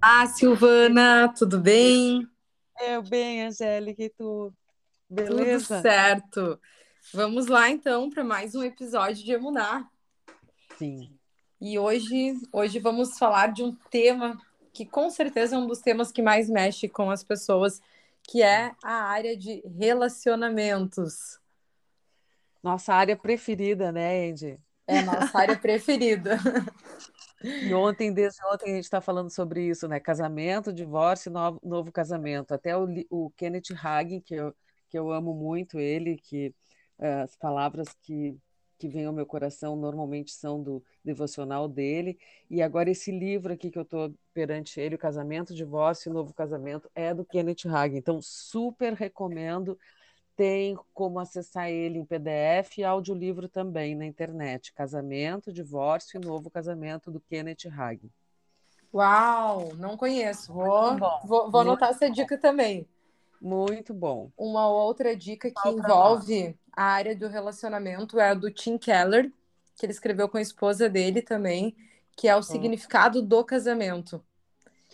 Ah, Silvana, tudo bem? Eu bem, Angélica, e tu? Beleza? Tudo certo. Vamos lá então para mais um episódio de Emunar. Sim. E hoje, hoje vamos falar de um tema que com certeza é um dos temas que mais mexe com as pessoas, que é a área de relacionamentos. Nossa área preferida, né, Andy? É nossa área preferida. E ontem, desde ontem, a gente está falando sobre isso, né? Casamento, divórcio, novo, novo casamento. Até o, o Kenneth Hagin, que eu, que eu amo muito ele, que uh, as palavras que, que vêm ao meu coração normalmente são do devocional dele. E agora esse livro aqui que eu estou perante ele, o Casamento, Divórcio e Novo Casamento, é do Kenneth Hagin. Então, super recomendo tem como acessar ele em PDF e audiolivro também na internet. Casamento, Divórcio e Novo Casamento, do Kenneth Hagin. Uau, não conheço. Vou, vou, vou anotar essa dica também. Muito bom. Uma outra dica que envolve a área do relacionamento é a do Tim Keller, que ele escreveu com a esposa dele também, que é o hum. significado do casamento.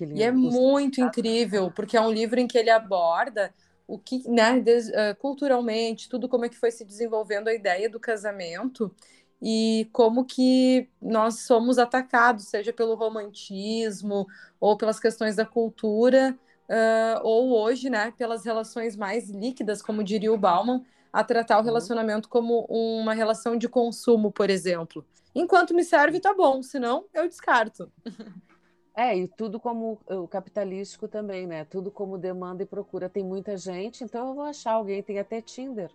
E é muito incrível, porque é um livro em que ele aborda o que, né, des, uh, culturalmente, tudo como é que foi se desenvolvendo a ideia do casamento e como que nós somos atacados, seja pelo romantismo ou pelas questões da cultura, uh, ou hoje, né, pelas relações mais líquidas, como diria o Bauman, a tratar o uhum. relacionamento como uma relação de consumo, por exemplo. Enquanto me serve, tá bom, senão eu descarto. É, e tudo como o capitalístico também, né? Tudo como demanda e procura. Tem muita gente, então eu vou achar alguém, tem até Tinder.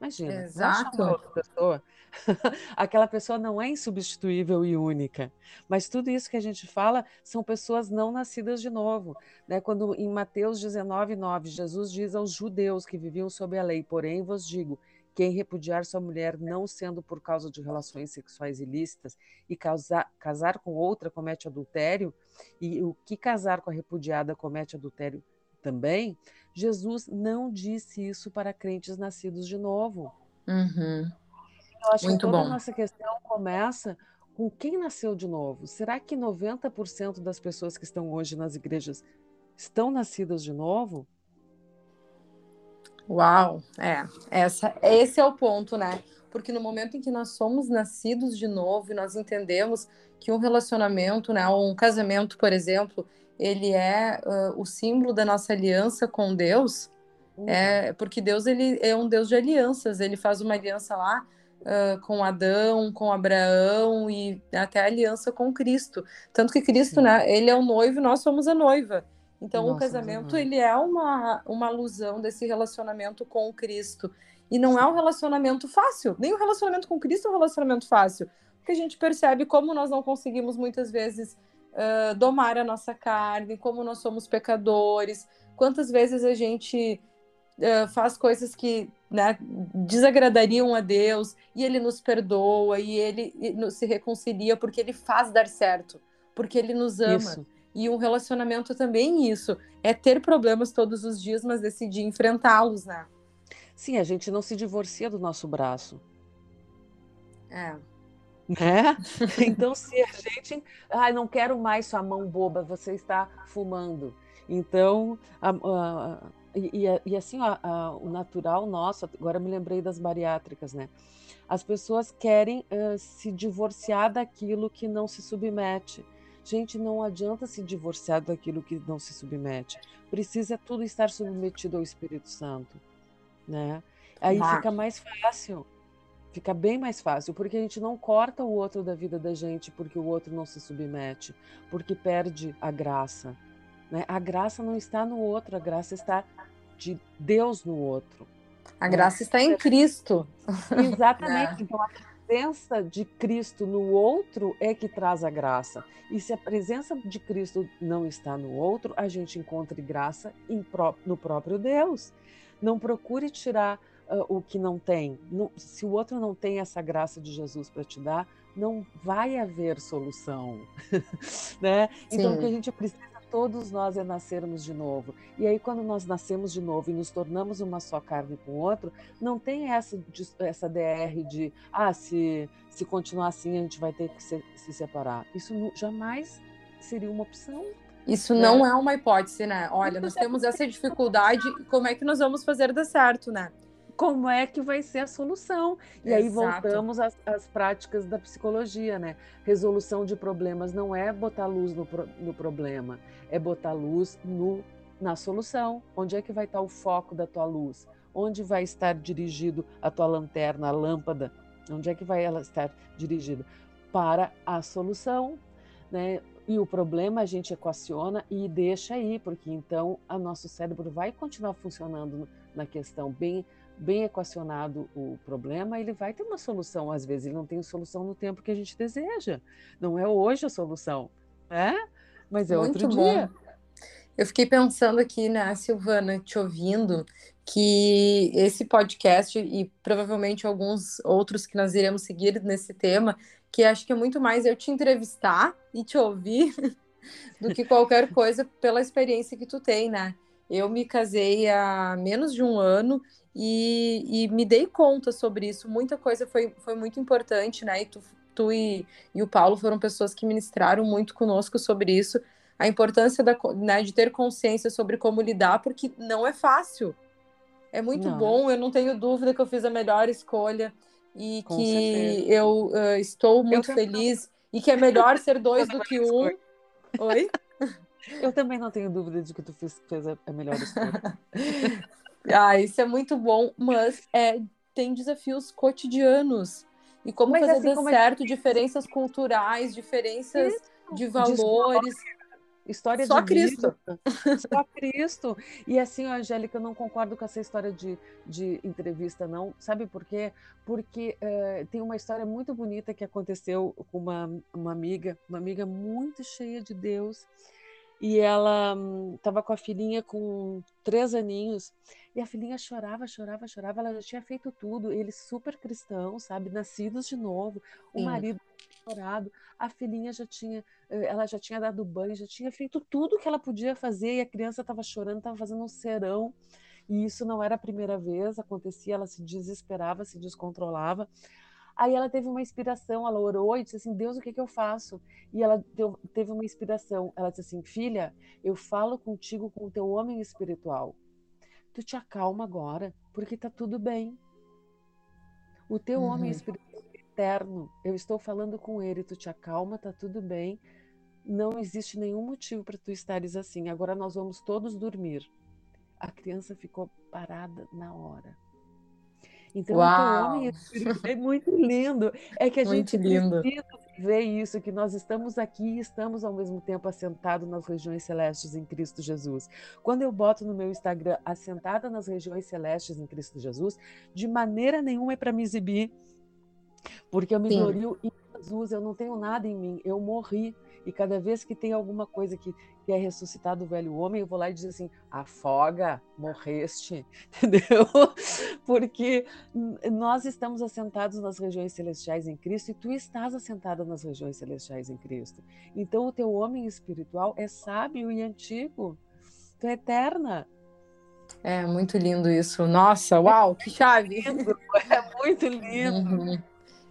Imagina, Exato. outra pessoa. Aquela pessoa não é insubstituível e única. Mas tudo isso que a gente fala são pessoas não nascidas de novo. Né? Quando em Mateus 19, 9, Jesus diz aos judeus que viviam sob a lei, porém vos digo, quem repudiar sua mulher não sendo por causa de relações sexuais ilícitas e casar, casar com outra comete adultério, e o que casar com a repudiada comete adultério também, Jesus não disse isso para crentes nascidos de novo. Uhum. Eu acho Muito que toda bom. a nossa questão começa com quem nasceu de novo. Será que 90% das pessoas que estão hoje nas igrejas estão nascidas de novo? Uau, é, essa, esse é o ponto, né? Porque no momento em que nós somos nascidos de novo e nós entendemos que um relacionamento, né, um casamento, por exemplo, ele é uh, o símbolo da nossa aliança com Deus, uhum. é porque Deus ele é um Deus de alianças, ele faz uma aliança lá uh, com Adão, com Abraão e até aliança com Cristo. Tanto que Cristo, né, ele é o noivo e nós somos a noiva. Então, Nossa, o casamento, ele é uma, uma alusão desse relacionamento com Cristo. E não é um relacionamento fácil. Nem o relacionamento com Cristo é um relacionamento fácil. Porque a gente percebe como nós não conseguimos, muitas vezes, uh, domar a nossa carne, como nós somos pecadores. Quantas vezes a gente uh, faz coisas que né, desagradariam a Deus e Ele nos perdoa e Ele se reconcilia porque Ele faz dar certo, porque Ele nos ama. Isso. E um relacionamento também isso, é ter problemas todos os dias, mas decidir enfrentá-los, né? Sim, a gente não se divorcia do nosso braço. É. Né? Então, se a gente. Ai, não quero mais sua mão boba, você está fumando. Então, a, a, e, e, assim, a, o natural nosso, agora me lembrei das bariátricas, né? As pessoas querem uh, se divorciar daquilo que não se submete. Gente, não adianta se divorciar daquilo que não se submete. Precisa tudo estar submetido ao Espírito Santo, né? Aí fica mais fácil. Fica bem mais fácil, porque a gente não corta o outro da vida da gente porque o outro não se submete, porque perde a graça. Né? A graça não está no outro, a graça está de Deus no outro. A né? graça está em Cristo. Exatamente. é. Então, a presença de Cristo no outro é que traz a graça. E se a presença de Cristo não está no outro, a gente encontre graça no próprio Deus. Não procure tirar uh, o que não tem. Não, se o outro não tem essa graça de Jesus para te dar, não vai haver solução, né? Então o que a gente precisa todos nós é nascermos de novo. E aí, quando nós nascemos de novo e nos tornamos uma só carne com o outro, não tem essa, essa DR de, ah, se, se continuar assim, a gente vai ter que se, se separar. Isso jamais seria uma opção. Isso não é uma hipótese, né? Olha, nós temos essa dificuldade, como é que nós vamos fazer dar certo, né? Como é que vai ser a solução? E Exato. aí voltamos às, às, práticas da psicologia, né? Resolução de problemas não é botar luz no, no problema, é botar luz no, na solução. Onde é que vai estar o foco da tua luz? Onde vai estar dirigido a tua lanterna, a lâmpada? Onde é que vai ela estar dirigida? Para a solução, né? E o problema a gente equaciona e deixa aí, porque então o nosso cérebro vai continuar funcionando na questão bem bem equacionado o problema, ele vai ter uma solução. Às vezes ele não tem solução no tempo que a gente deseja. Não é hoje a solução, né? Mas é Muito outro bom. dia. Eu fiquei pensando aqui, né, Silvana, te ouvindo, que esse podcast e provavelmente alguns outros que nós iremos seguir nesse tema, que acho que é muito mais eu te entrevistar e te ouvir do que qualquer coisa pela experiência que tu tem, né? Eu me casei há menos de um ano e, e me dei conta sobre isso. Muita coisa foi, foi muito importante, né? E tu, tu e, e o Paulo foram pessoas que ministraram muito conosco sobre isso. A importância da, né, de ter consciência sobre como lidar, porque não é fácil. É muito não. bom, eu não tenho dúvida que eu fiz a melhor escolha e Com que certeza. eu uh, estou muito eu feliz e que é melhor ser dois do que um. Oi? Eu também não tenho dúvida de que tu fez, fez a melhor escolha. ah, isso é muito bom, mas é, tem desafios cotidianos. E como mas fazer assim, dar certo, é... diferenças culturais, diferenças isso. de valores. História Só de Cristo. Vida. Só Cristo. E assim, Angélica, eu não concordo com essa história de, de entrevista, não. Sabe por quê? Porque uh, tem uma história muito bonita que aconteceu com uma, uma amiga, uma amiga muito cheia de Deus. E ela estava hum, com a filhinha com três aninhos. E a filhinha chorava, chorava, chorava. Ela já tinha feito tudo. Eles super cristãos, sabe? Nascidos de novo. O Sim. marido chorado. A filhinha já tinha, eh, ela já tinha dado banho, já tinha feito tudo que ela podia fazer e a criança estava chorando, estava fazendo um serão. E isso não era a primeira vez, acontecia, ela se desesperava, se descontrolava. Aí ela teve uma inspiração, ela orou e disse assim: Deus, o que, que eu faço? E ela deu, teve uma inspiração. Ela disse assim: Filha, eu falo contigo com o teu homem espiritual. Tu te acalma agora, porque está tudo bem. O teu uhum. homem espiritual eterno. Eu estou falando com ele, tu te acalma, tá tudo bem. Não existe nenhum motivo para tu estares assim. Agora nós vamos todos dormir. A criança ficou parada na hora. Então, Uau. é muito lindo. É que a muito gente lindo. precisa ver isso, que nós estamos aqui e estamos ao mesmo tempo assentados nas regiões celestes em Cristo Jesus. Quando eu boto no meu Instagram assentada nas regiões celestes em Cristo Jesus, de maneira nenhuma é para me exibir porque eu me glorio em Jesus, eu não tenho nada em mim, eu morri. E cada vez que tem alguma coisa que, que é ressuscitado o velho homem, eu vou lá e diz assim: afoga, morreste, entendeu? Porque nós estamos assentados nas regiões celestiais em Cristo e tu estás assentada nas regiões celestiais em Cristo. Então o teu homem espiritual é sábio e antigo, tu é eterna. É muito lindo isso. Nossa, uau, que chave! É, lindo, é muito lindo. Uhum.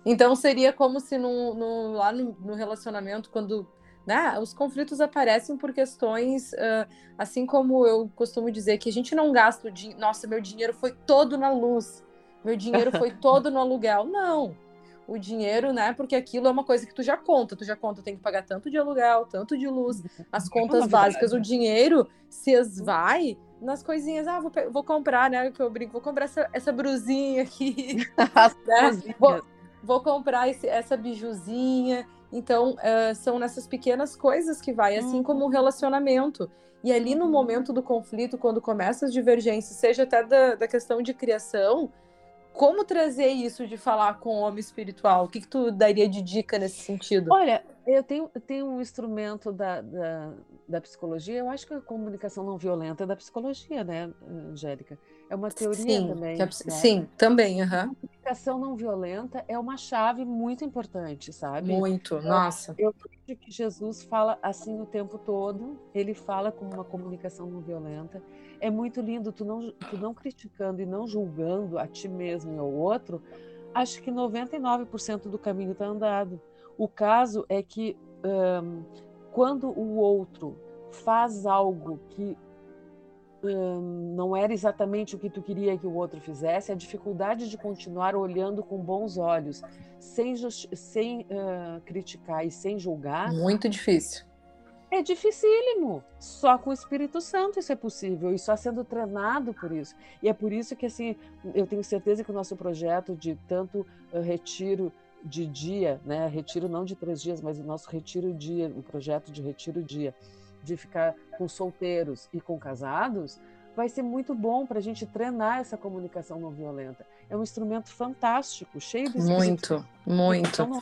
Então seria como se no, no lá no, no, relacionamento, quando né, os conflitos aparecem por questões, uh, assim como eu costumo dizer, que a gente não gasta o dinheiro, nossa, meu dinheiro foi todo na luz, meu dinheiro foi todo no aluguel. Não. O dinheiro, né? Porque aquilo é uma coisa que tu já conta, tu já conta, tem que pagar tanto de aluguel, tanto de luz, as contas básicas, o dinheiro se esvai nas coisinhas, ah, vou, vou comprar, né? Que eu brinco, vou comprar essa, essa brusinha aqui. né? vou, vou comprar esse, essa bijuzinha. Então, uh, são nessas pequenas coisas que vai, assim uhum. como o relacionamento. E ali no uhum. momento do conflito, quando começa as divergências, seja até da, da questão de criação, como trazer isso de falar com o homem espiritual? O que, que tu daria de dica nesse sentido? Olha, eu tenho, tenho um instrumento da, da, da, psicologia, eu acho que a comunicação não violenta é da psicologia, né, Angélica? É uma teoria sim, também. É, né? Sim, também. Uhum. A comunicação não violenta é uma chave muito importante, sabe? Muito, nossa. Eu vejo que Jesus fala assim o tempo todo, ele fala com uma comunicação não violenta. É muito lindo, tu não, tu não criticando e não julgando a ti mesmo e ao outro, acho que 99% do caminho está andado. O caso é que um, quando o outro faz algo que hum, não era exatamente o que tu queria que o outro fizesse, a dificuldade de continuar olhando com bons olhos, sem, sem uh, criticar e sem julgar. Muito difícil. É dificílimo. Só com o Espírito Santo isso é possível e só sendo treinado por isso. E é por isso que assim, eu tenho certeza que o nosso projeto de tanto retiro de dia, né, retiro não de três dias, mas o nosso retiro dia, o projeto de retiro dia, de ficar com solteiros e com casados, vai ser muito bom para a gente treinar essa comunicação não violenta. É um instrumento fantástico, cheio de muito, muito. Não,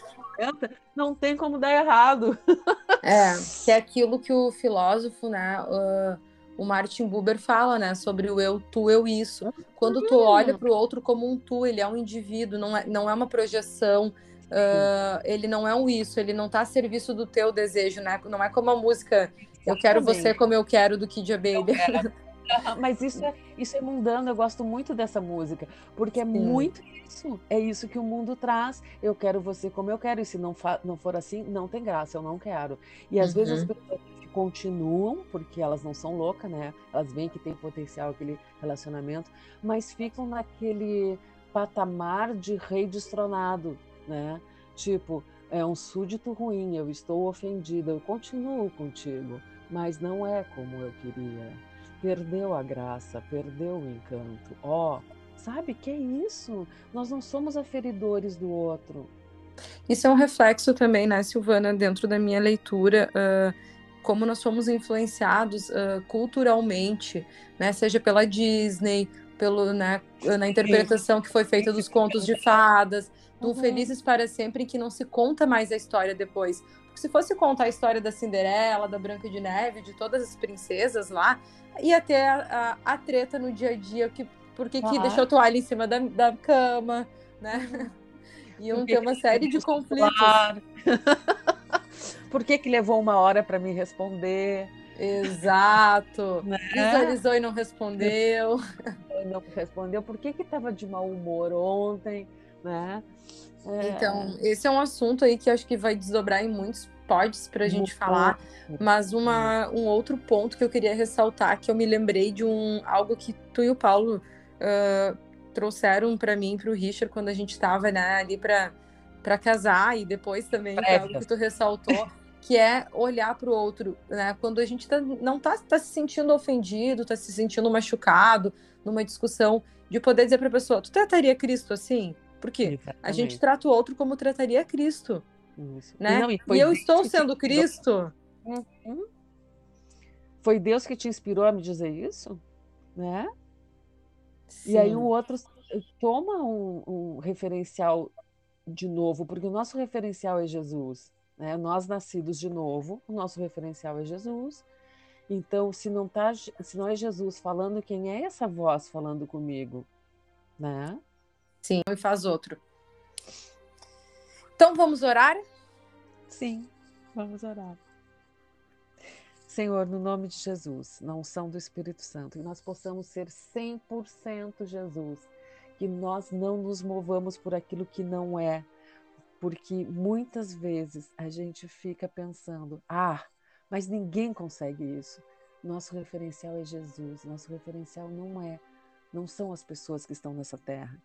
não tem como dar errado. É, que é aquilo que o filósofo, né, uh, o Martin Buber fala, né, sobre o eu, tu, eu, isso. Quando tu uhum. olha para o outro como um tu, ele é um indivíduo, não é, não é uma projeção Uh, ele não é um isso, ele não está a serviço do teu desejo, né? Não é como a música Eu quero você como eu quero do Kid Abelha. Mas isso é, isso é mundano, eu gosto muito dessa música, porque é Sim. muito isso. É isso que o mundo traz. Eu quero você como eu quero, e se não, não for assim, não tem graça, eu não quero. E às uhum. vezes as uhum. pessoas continuam, porque elas não são loucas, né? Elas veem que tem potencial aquele relacionamento, mas ficam naquele patamar de rei destronado, né? Tipo, é um súdito ruim, eu estou ofendida, eu continuo contigo, mas não é como eu queria. Perdeu a graça, perdeu o encanto. Ó, oh, sabe que é isso? Nós não somos aferidores do outro. Isso é um reflexo também, né, Silvana, dentro da minha leitura, uh, como nós somos influenciados uh, culturalmente, né, seja pela Disney, pelo, né, na interpretação que foi feita dos contos de fadas, do uhum. Felizes para Sempre, em que não se conta mais a história depois. Porque se fosse contar a história da Cinderela, da Branca de Neve, de todas as princesas lá, ia ter a, a, a treta no dia a dia, que, uhum. que deixou a toalha em cima da, da cama, né? Uhum. Iam ter uma série de conflitos. Por que, que levou uma hora para me responder? Exato. Né? Visualizou e não respondeu. Não respondeu. Por que estava de mau humor ontem? Né? É... Então, esse é um assunto aí que acho que vai desdobrar em muitos pods para a gente falar, mas uma, um outro ponto que eu queria ressaltar, que eu me lembrei de um algo que tu e o Paulo uh, trouxeram para mim, para o Richard, quando a gente estava né, ali para casar e depois também que é algo que tu ressaltou que é olhar para o outro, né? Quando a gente tá, não está tá se sentindo ofendido, está se sentindo machucado numa discussão, de poder dizer para a pessoa, tu trataria Cristo assim? Porque Exatamente. a gente trata o outro como trataria Cristo. Isso. Né? Não, e, e, eu estou sendo Cristo. Uhum. Foi Deus que te inspirou a me dizer isso? Né? Sim. E aí o outro toma um, um, referencial de novo, porque o nosso referencial é Jesus. Né? Nós nascidos de novo, o nosso referencial é Jesus. Então, se não, tá, se não é Jesus falando, quem é essa voz falando comigo? Né? Sim, e faz outro. Então vamos orar? Sim, vamos orar. Senhor, no nome de Jesus, na unção do Espírito Santo, que nós possamos ser 100% Jesus, que nós não nos movamos por aquilo que não é, porque muitas vezes a gente fica pensando, ah, mas ninguém consegue isso. Nosso referencial é Jesus, nosso referencial não é, não são as pessoas que estão nessa terra.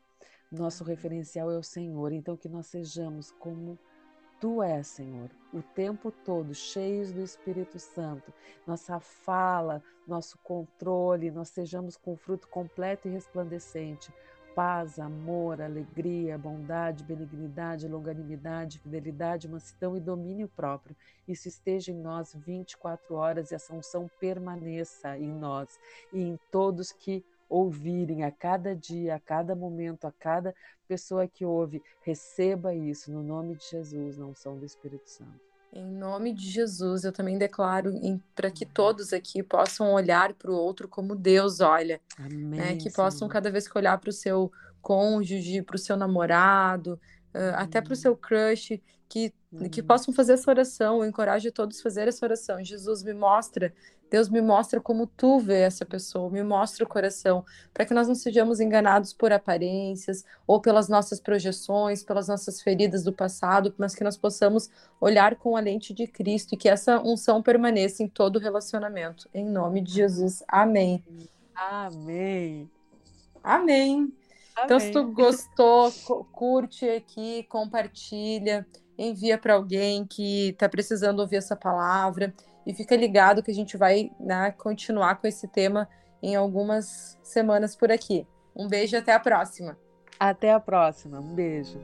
Nosso referencial é o Senhor, então que nós sejamos como Tu és, Senhor, o tempo todo cheios do Espírito Santo. Nossa fala, nosso controle, nós sejamos com fruto completo e resplandecente. Paz, amor, alegria, bondade, benignidade, longanimidade, fidelidade, mansidão e domínio próprio. Isso esteja em nós 24 horas e essa unção permaneça em nós e em todos que ouvirem a cada dia, a cada momento, a cada pessoa que ouve, receba isso no nome de Jesus, na unção do Espírito Santo. Em nome de Jesus, eu também declaro para que todos aqui possam olhar para o outro como Deus olha. Amém, né? Que possam, cada vez que olhar para o seu cônjuge, para o seu namorado, uh, até para o seu crush, que, uhum. que possam fazer essa oração. Eu encorajo todos a fazer essa oração. Jesus me mostra, Deus me mostra como tu vê essa pessoa, me mostra o coração, para que nós não sejamos enganados por aparências ou pelas nossas projeções, pelas nossas feridas do passado, mas que nós possamos olhar com a lente de Cristo e que essa unção permaneça em todo relacionamento. Em nome de Jesus. Amém. Amém. Amém. Então, se tu gostou, curte aqui, compartilha, envia para alguém que está precisando ouvir essa palavra e fica ligado que a gente vai né, continuar com esse tema em algumas semanas por aqui. Um beijo e até a próxima. Até a próxima. Um beijo.